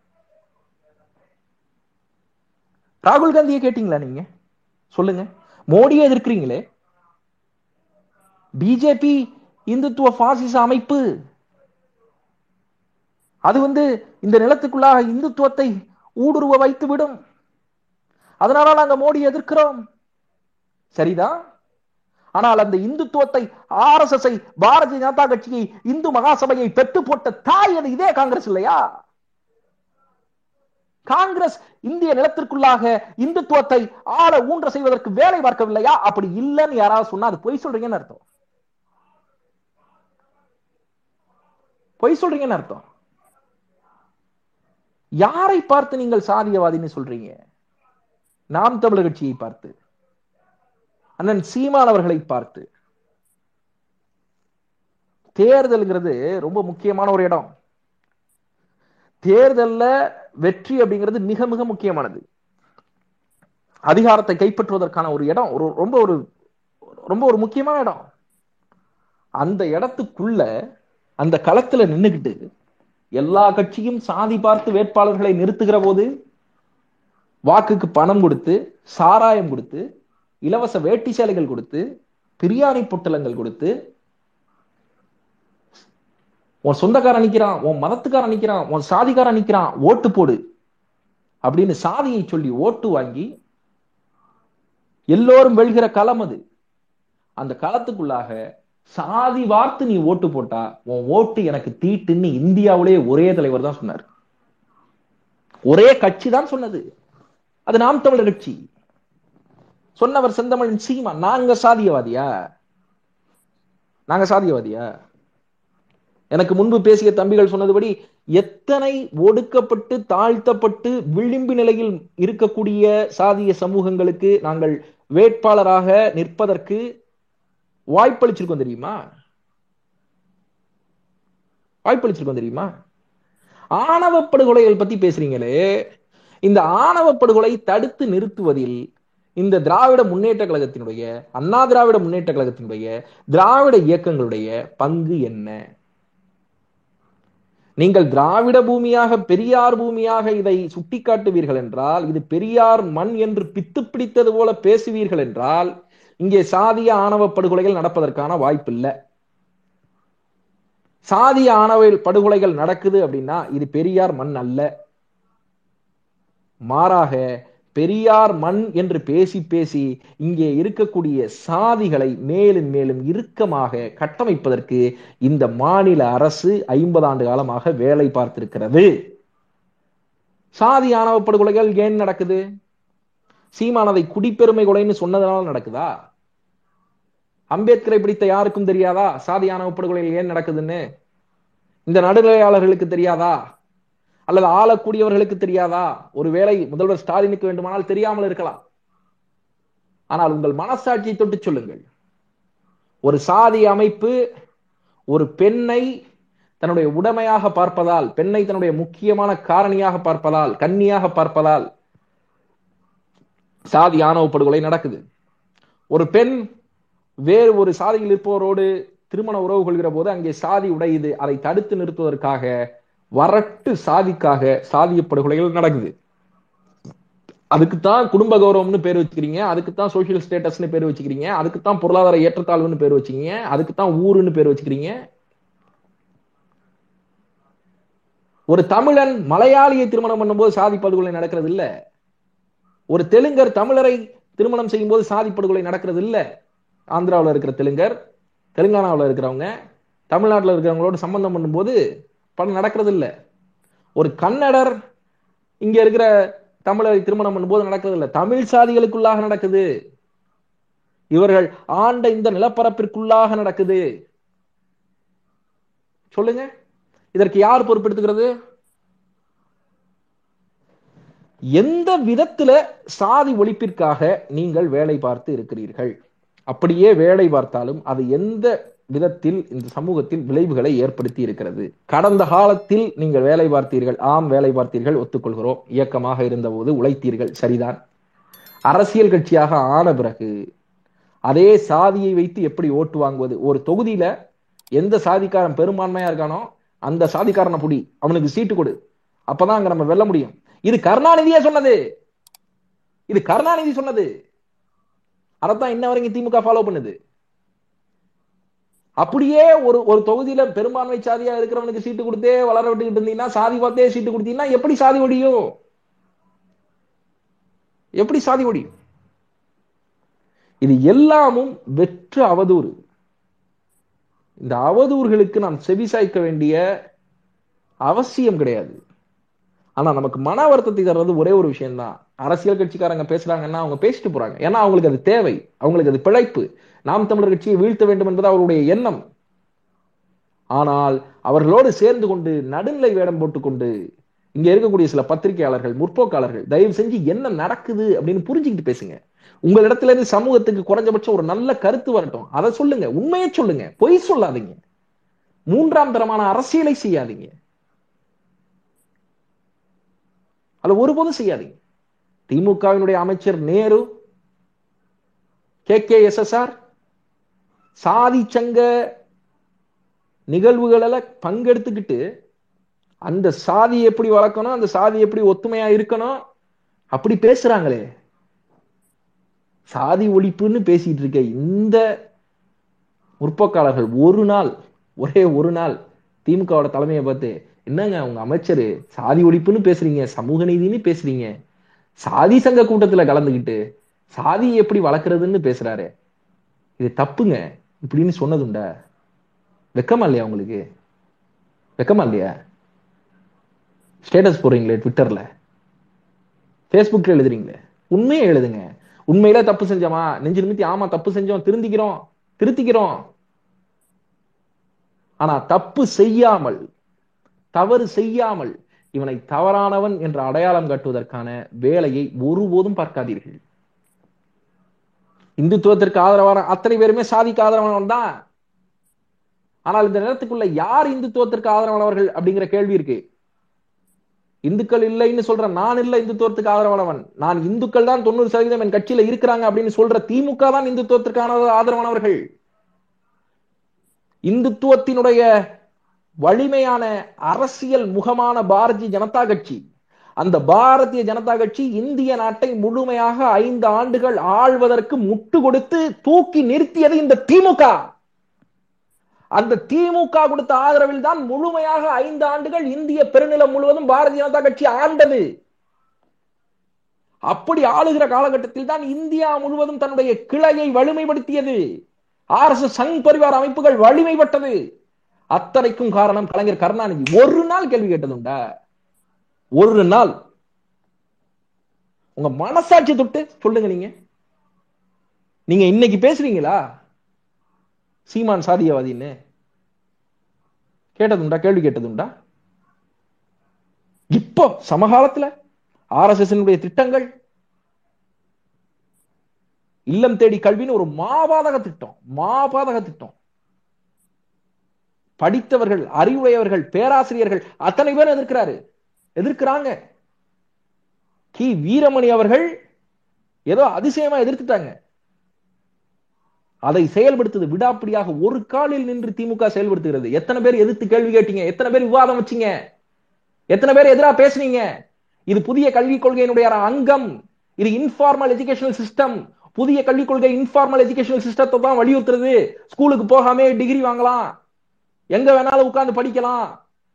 ராகுல் காந்தியை கேட்டீங்களா நீங்க? சொல்லுங்க. மோடியை எதிர்க்கிறீங்களே? பிஜேபி இந்துத்துவ பாசிச அமைப்பு. அது வந்து இந்த நிலத்துக்குள்ளாக இந்துத்துவத்தை ஊடுருவ வைத்து விடும் அதனால நாங்க மோடி எதிர்க்கிறோம். சரிதான். ஆனால் அந்த இந்துத்துவத்தை R S S Bharatiya Janata கட்சியை இந்து மகாசபையை பெற்று போட்ட தாய் அது இதே காங்கிரஸ் இல்லையா? காங்கிரஸ் இந்திய நிலத்திற்குள்ளாக இந்துத்துவத்தை ஆள ஊன்ற செய்வதற்கு வேலை பார்க்கவில்லையா? அப்படி இல்லைன்னு யாராவது சொன்னா அது பொய் சொல்றீங்கன்னு அர்த்தம். பொய் சொல்றீங்கன்னு அர்த்தம். யாரை பார்த்து நீங்கள் சாதியவாதின்னு சொல்றீங்க? நாம் தமிழர் கட்சியை பார்த்து. அண்ணன் சீமான் அவர்களை பார்த்து. தேர்தல்ங்கிறது ரொம்ப முக்கியமான ஒரு இடம். தேர்தல்ல வெற்றி அப்படிங்கிறது மிக மிக முக்கியமானது. அதிகாரத்தை கைப்பற்றுவதற்கான ஒரு இடம் ஒரு ரொம்ப ஒரு ரொம்ப ஒரு முக்கியமான இடம். அந்த இடத்துக்குள்ள அந்த களத்துல நின்னுகிட்டு எல்லா கட்சியும் சாதி பார்த்து வேட்பாளர்களை நிறுத்துகிற போது வாக்குக்கு பணம் கொடுத்து சாராயம் கொடுத்து இலவச வேட்டி சேலைகள் கொடுத்து பிரியாணி பொட்டலங்கள் கொடுத்து உன் சொந்தக்காரன் நிக்கிறான் உன் மதத்துக்காரன் நிக்கிறான் உன் சாதிக்காரன் நிக்கிறான் ஓட்டு போடு அப்படின்னு சாதியை சொல்லி ஓட்டு வாங்கி எல்லோரும் வெல்கிற களம் அது. அந்த களத்துக்குள்ளாக சாதி வார்த்து நீ ஓட்டு போட்டா உன் ஓட்டு எனக்கு தீட்டுன்னு இந்தியாவிலேயே ஒரே தலைவர் தான் சொன்னார். ஒரே கட்சி தான் சொன்னது. அது நாம் தமிழர் கட்சி. சொன்னவர் செந்தமிழன் சீமா நாங்க சாதியவாதியா? நாங்க சாதியவாதியா? எனக்கு முன்பு பேசிய தம்பிகள் சொன்னதுபடி எத்தனை ஒடுக்கப்பட்டு தாழ்த்தப்பட்டு விளிம்பு நிலையில் இருக்கக்கூடிய சாதிய சமூகங்களுக்கு நாங்கள் வேட்பாளராக நிற்பதற்கு வாய்ப்பளிச்சிருக்கோம் தெரியுமா? வாய்ப்பளிச்சிருக்கோம் தெரியுமா? ஆணவ படுகொலைகள் பத்தி பேசுறீங்களே. இந்த ஆணவ படுகொலை தடுத்து நிறுத்துவதில் இந்த திராவிட முன்னேற்ற கழகத்தினுடைய அண்ணா திராவிட முன்னேற்ற கழகத்தினுடைய திராவிட இயக்கங்களுடைய பங்கு என்ன? நீங்கள் திராவிட பூமியாக பெரியார் பூமியாக இதை சுட்டிக்காட்டுவீர்கள் என்றால் இது பெரியார் மண் என்று பித்து பிடித்தது போல பேசுவீர்கள் என்றால் இங்கே சாதிய ஆணவ படுகொலைகள் நடப்பதற்கான வாய்ப்பு இல்லை சாதிய ஆணவ படுகொலைகள் நடக்குது அப்படின்னா இது பெரியார் மண் அல்ல. மாறாக பெரியார் மண் என்று பேசி பேசி இங்கே இருக்கக்கூடிய சாதிகளை மேலும் மேலும் இறுக்கமாக கட்டமைப்பதற்கு இந்த மாநில அரசு ஐம்பது ஆண்டு காலமாக வேலை பார்த்திருக்கிறது. சாதி ஆணவ படுகொலைகள் ஏன் நடக்குது? சீமானதை குடிப்பெருமை கொலைன்னு சொன்னதனால நடக்குதா? அம்பேத்கரை பிடித்த யாருக்கும் தெரியாதா? சாதியான ஆணவ படுகொலைகள் ஏன் நடக்குதுன்னு? இந்த நடுநிலையாளர்களுக்கு தெரியாதா? அல்லது ஆளக்கூடியவர்களுக்கு தெரியாதா? ஒருவேளை முதல்வர் ஸ்டாலினுக்கு வேண்டுமானால் தெரியாமல் இருக்கலாம். ஆனால் உங்கள் மனசாட்சியை தொட்டு சொல்லுங்கள். ஒரு சாதி அமைப்பு ஒரு பெண்ணை தன்னுடைய உடமையாக பார்ப்பதால் பெண்ணை தன்னுடைய முக்கியமான காரணியாக பார்ப்பதால் கன்னியாக பார்ப்பதால் சாதி ஆணவ படுகொலை நடக்குது. ஒரு பெண் வேறு ஒரு சாதியில் இருப்பவரோடு திருமண உறவு கொள்கிற போது அங்கே சாதி உடையுது. அதை தடுத்து நிறுத்துவதற்காக வரட்டு சாதிக்காக சாதிய படுகொலைகள் நடக்குது. அதுக்குத்தான் குடும்ப கௌரவம்னு பேர் வச்சுக்கிறீங்க. அதுக்குத்தான் சோசியல் ஸ்டேட்டஸ்னு பேர் வச்சுக்கிறீங்க. அதுக்குத்தான் பொருளாதார ஏற்றத்தாழ்வுன்னு பேர் வச்சுக்கிறீங்க. அதுக்குத்தான் ஊருன்னு பேர் வச்சுக்கிறீங்க. ஒரு தமிழன் மலையாளியை திருமணம் பண்ணும்போது சாதி படுகொலை நடக்கிறது இல்லை ஒரு தெலுங்கர் தமிழரை திருமணம் செய்யும் போது சாதி படுகொலை நடக்கிறது இல்ல. ஆந்திராவில் இருக்கிற தெலுங்கர் தெலுங்கானாவில் இருக்கிறவங்க தமிழ்நாட்டில் இருக்கிறவங்களோட சம்பந்தம் பண்ணும்போது படம் நடக்கிறது இல்ல. ஒரு கன்னடர் இங்க இருக்கிற தமிழரை திருமணம் பண்ணும்போது நடக்கிறது இல்ல. தமிழ் சாதிகளுக்குள்ளாக நடக்குது. இவர்கள் ஆண்ட இந்த நிலப்பரப்பிற்குள்ளாக நடக்குது. சொல்லுங்க. இதற்கு யார் பொறுப்பெடுத்துக்கிறது? எந்த விதத்துல சாதி ஒழிப்பிற்காக நீங்கள் வேலை பார்த்து இருக்கிறீர்கள்? அப்படியே வேலை பார்த்தாலும் அது எந்த விதத்தில் இந்த சமூகத்தில் விளைவுகளை ஏற்படுத்தி இருக்கிறது? கடந்த காலத்தில் நீங்கள் வேலை பார்த்தீர்கள் ஆம் வேலை பார்த்தீர்கள் ஒத்துக்கொள்கிறோம். இயக்கமாக இருந்தபோது உழைத்தீர்கள் சரிதான். அரசியல் கட்சியாக ஆன பிறகு அதே சாதியை வைத்து எப்படி ஓட்டு வாங்குவது? ஒரு தொகுதியில எந்த சாதிக்காரன் பெரும்பான்மையா இருக்கானோ அந்த சாதிக்காரனை புடி அவனுக்கு சீட்டு கொடு. அப்பதான் அங்க நம்ம வெல்ல முடியும். இது கருணாநிதியே சொன்னது. இது கருணாநிதி சொன்னது. அதைத்தான் இன்ன வரைக்கும் திமுக ஃபாலோ பண்ணுது. அப்படியே ஒரு ஒரு தொகுதியில பெரும்பான்மை சாதியா இருக்கிறவனுக்கு சீட்டு கொடுத்தே வளர விட்டுக்கிட்டு இருந்தீங்கன்னா சாதி பார்த்தே சீட்டு கொடுத்தீங்கன்னா எப்படி சாதி ஒடியும் எப்படி சாதி ஒடியும் இது எல்லாமும் வெற்று அவதூறு. இந்த அவதூறுகளுக்கு நாம் செவிசாய்க்க வேண்டிய அவசியம் கிடையாது. ஆனா நமக்கு மன வருத்தத்தை தர்றது ஒரே ஒரு விஷயம்தான். அரசியல் கட்சிக்காரங்க பேசுறாங்கன்னா அவங்க பேசிட்டு போறாங்க. ஏன்னா அவங்களுக்கு அது தேவை. அவங்களுக்கு அது பிழைப்பு. நாம் தமிழர் கட்சியை வீழ்த்த வேண்டும் என்பது அவருடைய எண்ணம். ஆனால் அவர்களோடு சேர்ந்து கொண்டு நடுநிலை வேடம் போட்டுக்கொண்டு இங்க இருக்கக்கூடிய சில பத்திரிகையாளர்கள் முற்போக்காளர்கள் தயவு செஞ்சு என்ன நடக்குது அப்படின்னு புரிஞ்சுக்கிட்டு பேசுங்க. உங்களிடத்துல இருந்து சமூகத்துக்கு குறைஞ்சபட்சம் ஒரு நல்ல கருத்து வரட்டும். அதை சொல்லுங்க. உண்மையை சொல்லுங்க. பொய் சொல்லாதீங்க. மூன்றாம் தரமான அரசியலை செய்யாதீங்க. அதை ஒருபோதும் செய்யாதீங்க. திமுகவினுடைய அமைச்சர் Nehru K K S S R சாதி சங்க நிகழ்வுகளில் பங்கெடுத்துக்கிட்டு அந்த சாதி எப்படி வளர்க்கணும் அந்த சாதி எப்படி ஒத்துமையா இருக்கணும் அப்படி பேசுறாங்களே. சாதி ஒழிப்புன்னு பேசிட்டு இருக்க இந்த முற்போக்காளர்கள் ஒரு நாள் ஒரே ஒரு நாள் திமுகவோட தலைமையை பார்த்து என்னங்க உங்க அமைச்சர்? சாதி ஒழிப்புன்னு பேசுறீங்க சமூக நீதினு பேசுறீங்க. சாதி சங்க கூட்டத்துல கலந்துகிட்டு சாதியை எப்படி வளர்க்கறதுன்னு பேசுறாரு. இது தப்புங்க. இப்படின்னு சொன்னதுண்டா? வெக்கமா இல்லையா உங்களுக்கு? வெக்கமா இல்லையா? ஸ்டேட்டஸ் போடுறீங்களே ட்விட்டர்ல. ஃபேஸ்புக்ல எழுதுறீங்களே? உண்மையை எழுதுங்க. உண்மையில தப்பு செஞ்சோமா? நெஞ்சு நிமித்தி ஆமா தப்பு செஞ்சோம். திருந்திக்கிறோம். திருத்திக்கிறோம். ஆனா தப்பு செய்யாமல் தவறு செய்யாமல் இவனை தவறானவன் என்ற அடையாளம் காட்டுவதற்கான வேலையை ஒருபோதும் பார்க்காதீர்கள். இந்துத்துவத்திற்கு ஆதரவான அத்தனை பேருமே சாதிக்கு ஆதரவானவன் தான். ஆனால் இந்த நேரத்துக்குள்ள யார் இந்துத்துவத்திற்கு ஆதரவானவர்கள் அப்படிங்கிற கேள்வி இருக்கு. இந்துக்கள் இல்லைன்னு சொல்ற நான் இல்ல இந்துத்துவத்துக்கு ஆதரவானவன். நான் இந்துக்கள் தான் தொண்ணூறு சதவீதம் என் கட்சியில இருக்கிறாங்க அப்படின்னு சொல்ற திமுக தான் இந்துத்துவத்திற்கான ஆதரவானவர்கள். இந்துத்துவத்தினுடைய வலிமையான அரசியல் முகமான பாரதிய ஜனதா கட்சி. அந்த பாரதிய ஜனதா கட்சி இந்திய நாட்டை முழுமையாக ஐந்து ஆண்டுகள் ஆள்வதற்கு முட்டு கொடுத்து தூக்கி நிறுத்தியது இந்த திமுக. அந்த திமுக கொடுத்த ஆதரவில் தான் முழுமையாக ஐந்து ஆண்டுகள் இந்திய பெருநிலம் முழுவதும் பாரதிய ஜனதா கட்சி ஆண்டது. அப்படி ஆளுகிற காலகட்டத்தில் தான் இந்தியா முழுவதும் தன்னுடைய கிளையை வலிமைப்படுத்தியது. R S S Sangh Parivar அமைப்புகள் வலிமைப்பட்டது. அத்தனைக்கும் காரணம் கலைஞர் கருணாநிதி. ஒரு நாள் கேள்வி கேட்டதுண்டா? ஒரு நாள். உங்க மனசாட்சி தொட்டு சொல்லுங்க நீங்க. நீங்க இன்னைக்கு பேசுறீங்களா? சீமான் சாதியவாதின்னு. கேட்டதுண்டா? கேள்வி கேட்டதுண்டா? இப்போ சமகாலத்துல ஆர் எஸ் எஸ் திட்டங்கள் இல்லம் தேடி கல்வின்னு ஒரு மாபாதக திட்டம். மாபாதக திட்டம். படித்தவர்கள் அறிவுடையவர்கள் பேராசிரியர்கள் அத்தனை பேர் எதிர்க்கிறாரு. எதிர்க்கிறாங்க. கி. வீரமணி அவர்கள் ஏதோ அதிசயமா எதிர்த்துட்டாங்க. அதை செயல்படுத்துது விடாப்பிடியாக ஒரு காலில் நின்று திமுக செயல்படுத்துகிறது. எத்தனை பேர் எதிர்த்து கேள்வி கேட்டீங்க? எத்தனை பேர் விவாதம் வச்சீங்க? எத்தனை பேர் எதிரா பேசுனீங்க? இது புதிய கல்விக் கொள்கையினுடைய அங்கம். இது இன்ஃபார்மல் எஜுகேஷனல் சிஸ்டம் புதிய கல்விக் கொள்கை இன்ஃபார்மல் எஜுகேஷனல் சிஸ்டத்தை தான் வலியுறுத்துறது. ஸ்கூலுக்கு போகாம டிகிரி வாங்கலாம். எங்க வேணாலும் உட்கார்ந்து படிக்கலாம்.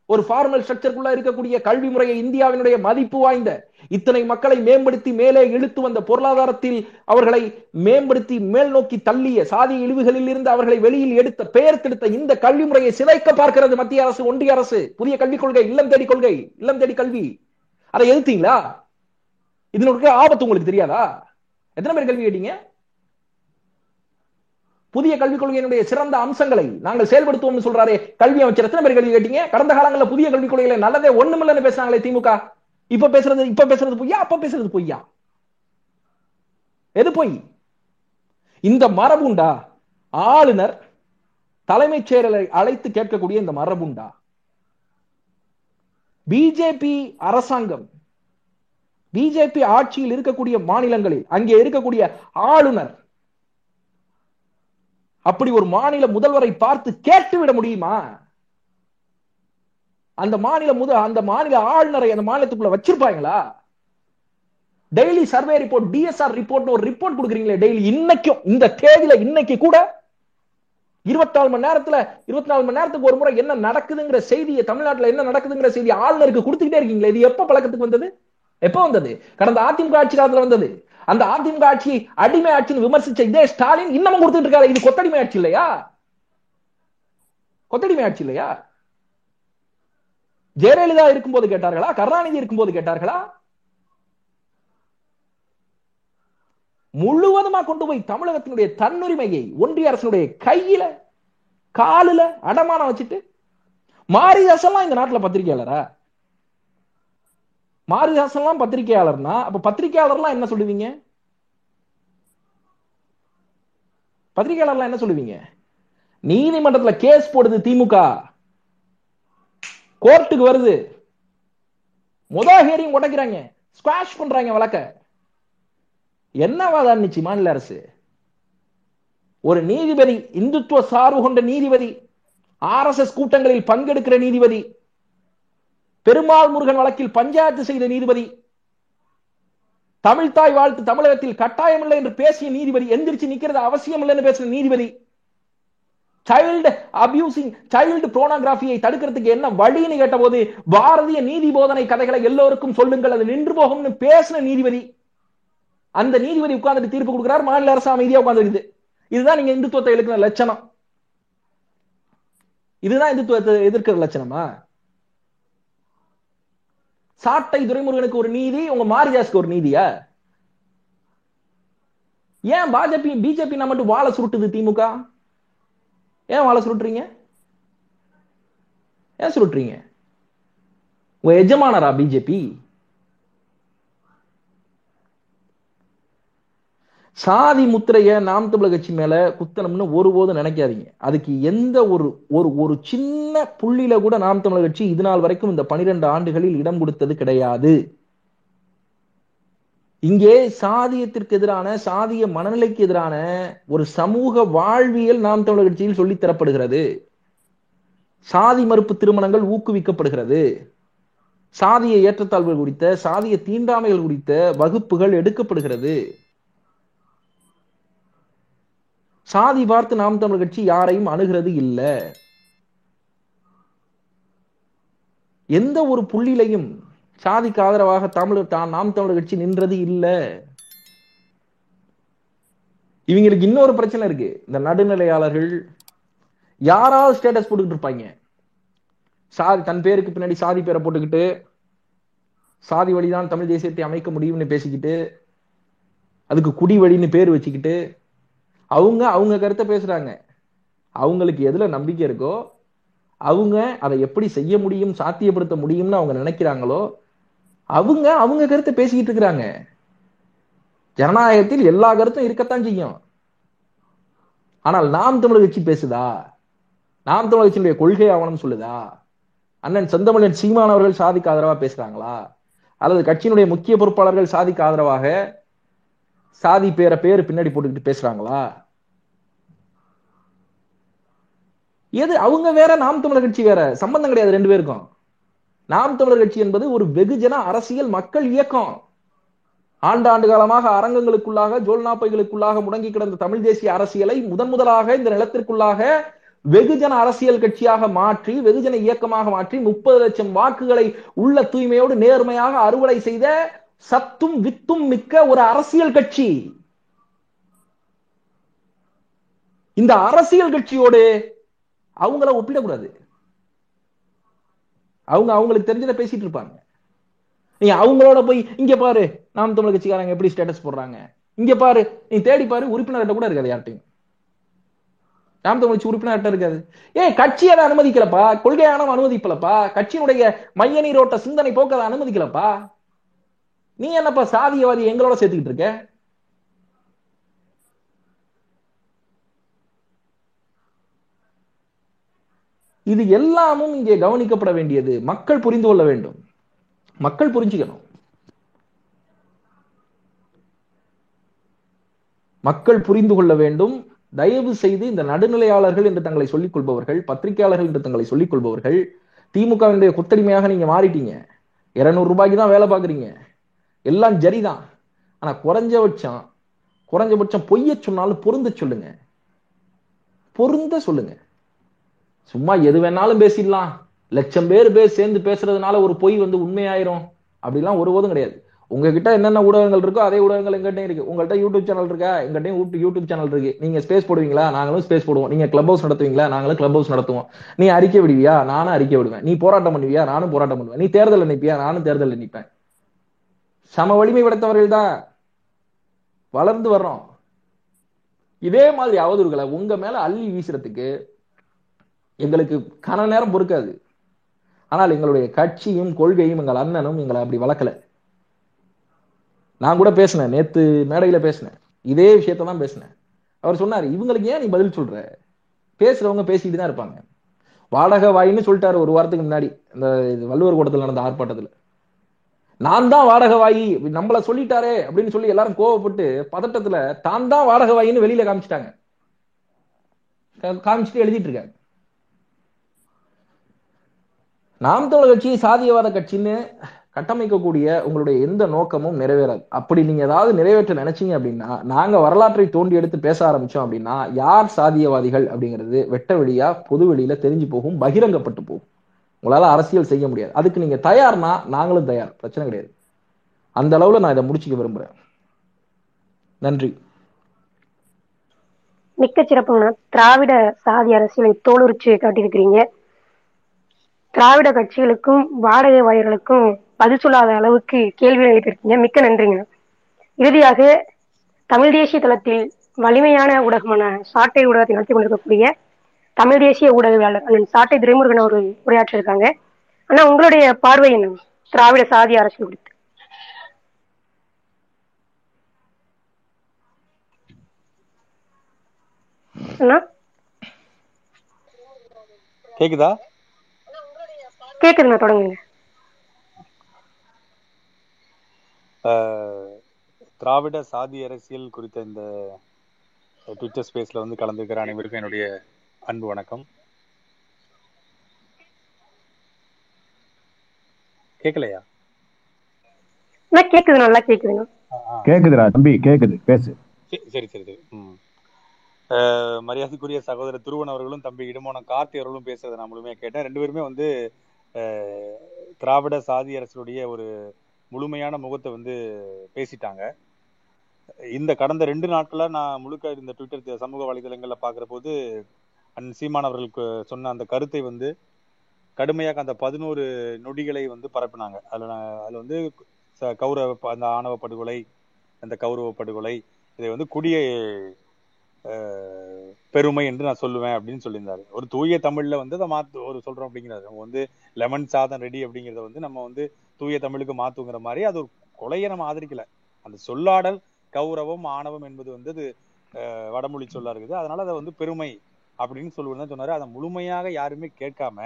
ஒரு ஃபார்மல் ஸ்ட்ரக்சருக்குள்ள இருக்கக்கூடிய கல்வி முறையை இந்தியாவினுடைய மதிப்பு வாய்ந்த இத்தனை மக்களை மேம்படுத்தி மேலே இழுத்து வந்த பொருளாதாரத்தில் அவர்களை மேம்படுத்தி மேல் நோக்கி தள்ளிய சாதி இழிவுகளில் இருந்து அவர்களை வெளியில் எடுத்த பெயர் திடுத்த இந்த கல்வி முறையை சிதைக்க பார்க்கிறது மத்திய அரசு ஒன்றிய அரசு. புதிய கல்விக் கொள்கை இல்லம் தேடி கொள்கை இல்லம் தேடி கல்வி. அதை எதிர்த்தீங்களா? இதனுடைய ஆபத்து உங்களுக்கு தெரியாதா? எத்தனை பேர் கல்வி கேட்டீங்க? புதிய கல்விக் கொள்கையினுடைய சிறந்த அம்சங்களை நாங்கள் செயல்படுத்துவோம் சொல்றாரு. கல்வி அமைச்சர் எத்தனை பேர் கல்வி கேட்டீங்க? கடந்த காலங்களில் புதிய கல்விக் கொள்கையில நல்லதே ஒண்ணுமில்லன்னு பேசுறாங்களே திமுக. இப்ப பேசுறது இப்ப பேசுறது பொய்யா? அப்ப பேசுறது பொய்யா? எது பொய்? இந்த மரபுண்டா? ஆளுநர் தலைமைச் செயலரை அழைத்து கேட்கக்கூடிய இந்த மரபுண்டா? பிஜேபி அரசாங்கம் பிஜேபி ஆட்சியில் இருக்கக்கூடிய மாநிலங்களில் அங்கே இருக்கக்கூடிய ஆளுநர் அப்படி ஒரு மாநில முதல்வரை பார்த்து கேட்டு விட முடியுமா? அந்த மாநில முத அந்த மாநில ஆளுநரை அந்த மாநிலத்துக்குள்ள வச்சிருப்பாங்களா? Daily survey report DSR report ஒரு ரிப்போர்ட் கொடுக்குறீங்களே டெய்லி. இன்னைக்கும் இந்த தேதியில இன்னைக்கு கூட இருபத்தி நாலு மணி நேரத்துல இருபத்தி நாலு மணி நேரத்துக்கு ஒரு முறை என்ன நடக்குதுங்கிற செய்தியை தமிழ்நாட்டுல என்ன நடக்குதுங்கிற செய்தி ஆளுநருக்கு கொடுத்துக்கிட்டே இருக்கீங்களே. இது எப்ப பழக்கத்துக்கு வந்தது? எப்ப வந்தது? கடந்த அதிமுக ஆட்சி காலத்துல வந்தது. அந்த அதிமுக ஆட்சி அடிமை ஆட்சின்னு விமர்சிச்ச இதே ஸ்டாலின் இன்னமும் கொடுத்துட்டு இருக்காரு. இது கொத்தடிமை ஆட்சி இல்லையா? கொத்தடிமை ஆட்சி இல்லையா? ஜெயலலிதா இருக்கும்போது கேட்டார்களா? கருணாநிதி இருக்கும்போது கேட்டார்களா? முழுவதுமா கொண்டு போய் தமிழகத்தினுடைய தன்னுரிமையை ஒன்றிய அரசனுடைய கையில காலில் அடமானம் வச்சுட்டு மாரிதாசெல்லாம் இந்த நாட்டுல பத்திரிகையாளரா? மாரிதாசன்லாம் பத்திரிகையாளர்னா அப்ப பத்திரிகையாளர்லாம் என்ன சொல்லுவீங்க? பத்திரிகையாளர்லாம் என்ன சொல்லுவீங்க? நீதிமன்றத்துல கேஸ் போடுது திமுக. கோர்ட்டுக்கு வருது. முதல் ஹேரிங் உடைக்கிறாங்க. ஸ்குவாஷ் பண்றாங்க வழக்க. என்ன வாதாடுச்சு மாநில அரசு? ஒரு நீதிபதி இந்துத்துவ சார்பு கொண்ட நீதிபதி ஆர் எஸ் எஸ் கூட்டங்களில் பங்கெடுக்கிற நீதிபதி பெருமாள் முருகன் வழக்கில் பஞ்சாயத்து செய்த நீதிபதி தமிழ்தாய் வாழ்த்து தமிழகத்தில் கட்டாயம் இல்லை என்று பேசிய நீதிபதி எந்திரிச்சு நிக்கிறது அவசியம் இல்லைன்னு பேசின நீதிபதி சைல்டு அபியூசிங் சைல்டு புரோனோகிராபியை தடுக்கிறதுக்கு என்ன வழின்னு கேட்டபோது பாரதிய நீதி போதனை கதைகளை எல்லோருக்கும் சொல்லுங்கள் அது நின்று போகும்னு பேசின நீதிபதி அந்த நீதிபதி உட்கார்ந்துட்டு தீர்ப்பு கொடுக்கிறார் மாநில அரசு அமைதியா உட்கார்ந்துருக்குது. இதுதான் நீங்க இந்துத்துவத்தை எழுக்கிற லட்சணம். இதுதான் இந்துத்துவத்தை எதிர்க்கிற லட்சணமா? சாட்டை துரைமுருகனுக்கு ஒரு நீதி உங்க மாரிதாஸ்க்கு ஒரு நீதியா? ஏன் பாஜபி பிஜேபி நான் மட்டும் வாழை சுருட்டுது திமுக? ஏன் வாழை சுருட்டுறீங்க? ஏன் சுருட்டுறீங்க? உங்க எஜமானரா பிஜேபி? சாதி முத்திரைய நாம் தமிழர் கட்சி மேல குத்தணும்னு ஒருபோதும் நினைக்காதீங்க. அதுக்கு எந்த ஒரு ஒரு ஒரு சின்ன புள்ளியில கூட நாம் தமிழர் கட்சி இது நாள் வரைக்கும் இந்த பனிரெண்டு ஆண்டுகளில் இடம் கொடுத்தது கிடையாது. இங்கே சாதியத்திற்கு எதிரான சாதிய மனநிலைக்கு எதிரான ஒரு சமூக வாழ்வியல் நாம் தமிழர் கட்சியில் சொல்லி தரப்படுகிறது. சாதி மறுப்பு திருமணங்கள் ஊக்குவிக்கப்படுகிறது. சாதிய ஏற்றத்தாழ்வுகள் குறித்த சாதிய தீண்டாமைகள் குறித்த வகுப்புகள் எடுக்கப்படுகிறது. சாதி பார்த்து நாம் தமிழ் கட்சி யாரையும் அணுகிறது இல்லை. எந்த ஒரு புள்ளிலையும் சாதிக்கு ஆதரவாக தமிழர் தான் நாம் தமிழர் கட்சி நின்றது இல்லை. இவங்களுக்கு இன்னொரு பிரச்சனை இருக்கு. இந்த நடுநிலையாளர்கள் யாராவது ஸ்டேட்டஸ் போட்டுக்கிட்டு இருப்பாங்க. சாதி தன் பேருக்கு பின்னாடி சாதி பேரை போட்டுக்கிட்டு சாதி வழிதான் தமிழ் தேசியத்தை அமைக்க முடியும்னு பேசிக்கிட்டு அதுக்கு குடி வழின்னு பேர் வச்சுக்கிட்டு அவங்க அவங்க கருத்தை பேசுறாங்க. அவங்களுக்கு எதுல நம்பிக்கை இருக்கோ அவங்க அதை எப்படி செய்ய முடியும் சாத்தியப்படுத்த முடியும்னு அவங்க நினைக்கிறாங்களோ அவங்க அவங்க கருத்தை பேசிக்கிட்டு இருக்கிறாங்க. ஜனநாயகத்தில் எல்லா கருத்தும் இருக்கத்தான் செய்யும். ஆனால் நாம் தமிழர் கட்சி பேசுதா? நாம் தமிழர் கட்சியினுடைய கொள்கை ஆவணம் சொல்லுதா? அண்ணன் செந்தமிழன் சீமான் அவர்கள் சாதிக்கு ஆதரவா பேசுறாங்களா? அல்லது கட்சியினுடைய முக்கிய பொறுப்பாளர்கள் சாதிக்கு ஆதரவாக சாதி பேரை பேர் பின்னாடி போட்டுக்கிட்டு பேசுறாங்களா? எது அவங்க வேற நாம் தமிழர் கட்சி வேற. சம்பந்தம் கிடையாது ரெண்டு பேருக்கும். நாம் தமிழர் கட்சி என்பது ஒரு வெகுஜன அரசியல் மக்கள் இயக்கம். ஆண்டாண்டு காலமாக அரங்கங்களுக்குள்ளாக ஜோல்நாப்பைகளுக்குள்ளாக முடங்கி கிடந்த தமிழ் தேசிய அரசியலை முதன் முதலாக இந்த நிலத்திற்குள்ளாக வெகுஜன அரசியல் கட்சியாக மாற்றி வெகுஜன இயக்கமாக மாற்றி முப்பது லட்சம் வாக்குகளை உள்ள தூய்மையோடு நேர்மையாக அறுவடை செய்த சத்தும் வித்தும் மிக்க ஒரு அரசியல் கட்சி. இந்த அரசியல் கட்சியோடு அவங்கள ஒப்பிடக்கூடாது. அவங்க அவங்களுக்கு தெரிஞ்சதை பேசிட்டு இருப்பாங்க. நீ அவங்களோட போய் இங்க பாரு நாம் தமிழ் கட்சிக்காரங்க எப்படி ஸ்டேட்டஸ் போடுறாங்க. இங்க பாரு நீ தேடி பாரு உறுப்பினர்கிட்ட கூட இருக்காது யார்ட்டையும் நாம் தமிழ் கட்சி உறுப்பினர்கிட்ட இருக்காது. ஏன் கட்சி அதை அனுமதிக்கலப்பா. கொள்கையான அனுமதிப்பலப்பா. கட்சியினுடைய மைய நீரோட்ட சிந்தனை போக்க அதை அனுமதிக்கலப்பா. நீ என்னப்பா சாதியவாதி எங்களோட சேர்த்துக்கிட்டு இருக்க? இது எல்லாமும் இங்கே கவனிக்கப்பட வேண்டியது. மக்கள் புரிந்து கொள்ள வேண்டும். மக்கள் புரிஞ்சுக்கணும். மக்கள் புரிந்து கொள்ள வேண்டும். தயவு செய்து இந்த நடுநிலையாளர்கள் என்று தங்களை சொல்லிக் கொள்பவர்கள் பத்திரிகையாளர்கள் என்று தங்களை சொல்லிக் கொள்பவர்கள் திமுகவினுடைய கொத்தடிமையாக நீங்க மாறிட்டீங்க. இருநூறு ரூபாய்க்கு தான் வேலை பார்க்குறீங்க. எல்லாம் ஜரிதான் ஆனா குறைஞ்சபட்சம் குறைஞ்சபட்சம் பொய்ய சொன்னாலும் பொருந்த சொல்லுங்க. பொருந்த சொல்லுங்க. சும்மா எது வேணாலும் பேசிடலாம். லட்சம் பேர் பேர் சேர்ந்து பேசுறதுனால ஒரு பொய் வந்து உண்மையாயிரும். அப்படிலாம் ஒருபோதும் கிடையாது. உங்ககிட்ட என்னென்ன ஊடகங்கள் இருக்கோ அதே ஊடகங்கள் எங்கிட்டே இருக்கு. உங்கள்கிட்ட யூடியூப் சேனல் இருக்கா? எங்கிட்டையும் யூடியூப் சேனல் இருக்கு. நீங்க ஸ்பேஸ் போடுவீங்களா? நாங்களும் ஸ்பேஸ் போடுவோம். நீங்க கிளப் ஹவுஸ் நடத்துவீங்களா? நாங்களும் கிளப் ஹவுஸ் நடத்துவோம். நீ அறிக்கை விடுவியா? நானும் அறிக்கை விடுவேன். நீ போராட்டம் பண்ணுவியா? நானும் போராட்டம் பண்ணுவேன். நீ தேர்தல் நிற்பியா நானும் தேர்தல் நிற்பேன் சம வலிமை படைத்தவர்கள் தான் வளர்ந்து வர்றோம். இதே மாதிரி அவதூறுகளை உங்க மேல அள்ளி வீசுறதுக்கு எங்களுக்கு கன நேரம் பொறுக்காது. ஆனால் எங்களுடைய கட்சியும் கொள்கையும் எங்கள் அண்ணனும் எங்களை அப்படி வளர்க்கல. நான் கூட பேசினேன் நேத்து மேடையில பேசினேன். இதே விஷயத்த தான் பேசினேன். அவர் சொன்னார் இவங்களுக்கு ஏன் நீ பதில் சொல்ற? பேசுறவங்க பேசிட்டு தான் இருப்பாங்க. வாடகை வாயின்னு சொல்லிட்டாரு ஒரு வாரத்துக்கு முன்னாடி இந்த வள்ளுவர் கூட்டத்தில் நடந்த ஆர்ப்பாட்டத்தில். நான் தான் வாடகை வாயி நம்மள சொல்லிட்டாரே அப்படின்னு சொல்லி எல்லாரும் கோவப்பட்டு பதட்டத்துல தான் தான் வாடகை வாயின்னு வெளியில காமிச்சிட்டாங்க. காமிச்சிட்டு எழுதிட்டு இருக்காங்க. நாம் தமிழர் கட்சி சாதியவாத கட்சின்னு கட்டமைக்கக்கூடிய உங்களுடைய எந்த நோக்கமும் நிறைவேறாது. அப்படி நீங்க ஏதாவது நிறைவேற்ற நினைச்சீங்க அப்படின்னா நாங்க வரலாற்றை தோண்டி எடுத்து பேச ஆரம்பிச்சோம் அப்படின்னா யார் சாதியவாதிகள் அப்படிங்கிறது வெட்ட வெளியா பொது வெளியில தெரிஞ்சு போகும் பகிரங்கப்பட்டு போகும். உங்களால அரசியல் செய்ய முடியாது. அதுக்கு நீங்க தயார்னா நாங்களும் தயார். பிரச்சனை கிடையாது. அந்த அளவுல நான் இதை முடிச்சுக்க விரும்புறேன். நன்றி. மிக்க சிறப்புங்கண்ணா. திராவிட சாதி அரசியலை தோலுரிச்சு காட்டியிருக்கிறீங்க. திராவிட கட்சிகளுக்கும் வாடகை வாயர்களுக்கும் பதில் சொல்லாத அளவுக்கு கேள்வி எழுப்பியிருக்கீங்க. மிக்க நன்றிங்கண்ணா இறுதியாக தமிழ் தேசிய தளத்தில் வலிமையான ஊடகமான சாட்டை ஊடகத்தை நடத்தி கொண்டிருக்கக்கூடிய தமிழ் தேசிய ஊடகவியாளர் அண்ணன் சாட்டை துரைமுருகன் அவர் உரையாற்றிருக்காங்க ஆனா உங்களுடைய பார்வை என்ன? திராவிட சாதி அரசியல் குறித்து. அண்ணா? கேக்குதா? கேக்குதுண்ணா தொடங்குங்க. திராவிட சாதி அரசியல் குறித்த இந்த ட்விட்டர் ஸ்பேஸ்ல வந்து கலந்துக்கிற அனைவருக்கும் என்னுடைய அன்பு வணக்கம். கேட்கலையா அண்ணா கேக்குது நல்லா ஆ. கேக்குதுடா தம்பி கேக்குது பேசு. சரி சரி சரி. ம். மரியாதைக்குரிய சகோதரர் துருவன் அவர்களும் தம்பி இடுமோனம் கார்த்தி அவர்களும் பேசுறதை நான் முழுமையா கேட்டேன். ரெண்டு பேருமே வந்து திராவிட சாதி அரசுடைய ஒரு முழுமையான முகத்தை வந்து பேசிட்டாங்க. இந்த கடந்த ரெண்டு நாட்களா நான் முழுக்க இந்த ட்விட்டர் சமூக வலைதளங்கள்ல பாக்குற போது அன் சீமான் அவர்களுக்கு சொன்ன அந்த கருத்தை வந்து கடுமையாக அந்த பதினோரு நொடிகளை வந்து பரப்பினாங்க. அதுல நான்- அதுல வந்து ச- கௌரவ ப- அந்த ஆணவ படுகொலை அந்த கௌரவ படுகொலை இதை வந்து குடிய பெருமை என்று நான் சொல்லுவேன் அப்படின்னு சொல்லியிருந்தாரு. ஒரு தூய தமிழ்ல வந்து அதை மாத்து ஒரு சொல்றோம் அப்படிங்கிறாரு. நம்ம வந்து லெமன் சாதம் ரெடி அப்படிங்கறத வந்து நம்ம வந்து தூய தமிழுக்கு மாத்துங்கிற மாதிரி அது ஒரு கொலையை நம்ம ஆதரிக்கல. அந்த சொல்லாடல் கௌரவம் ஆணவம் என்பது வந்து அது வடமொழி சொல்லா இருக்குது. அதனால அதை வந்து பெருமை அப்படின்னு சொல்லுவது சொன்னாரு. அதை முழுமையாக யாருமே கேட்காம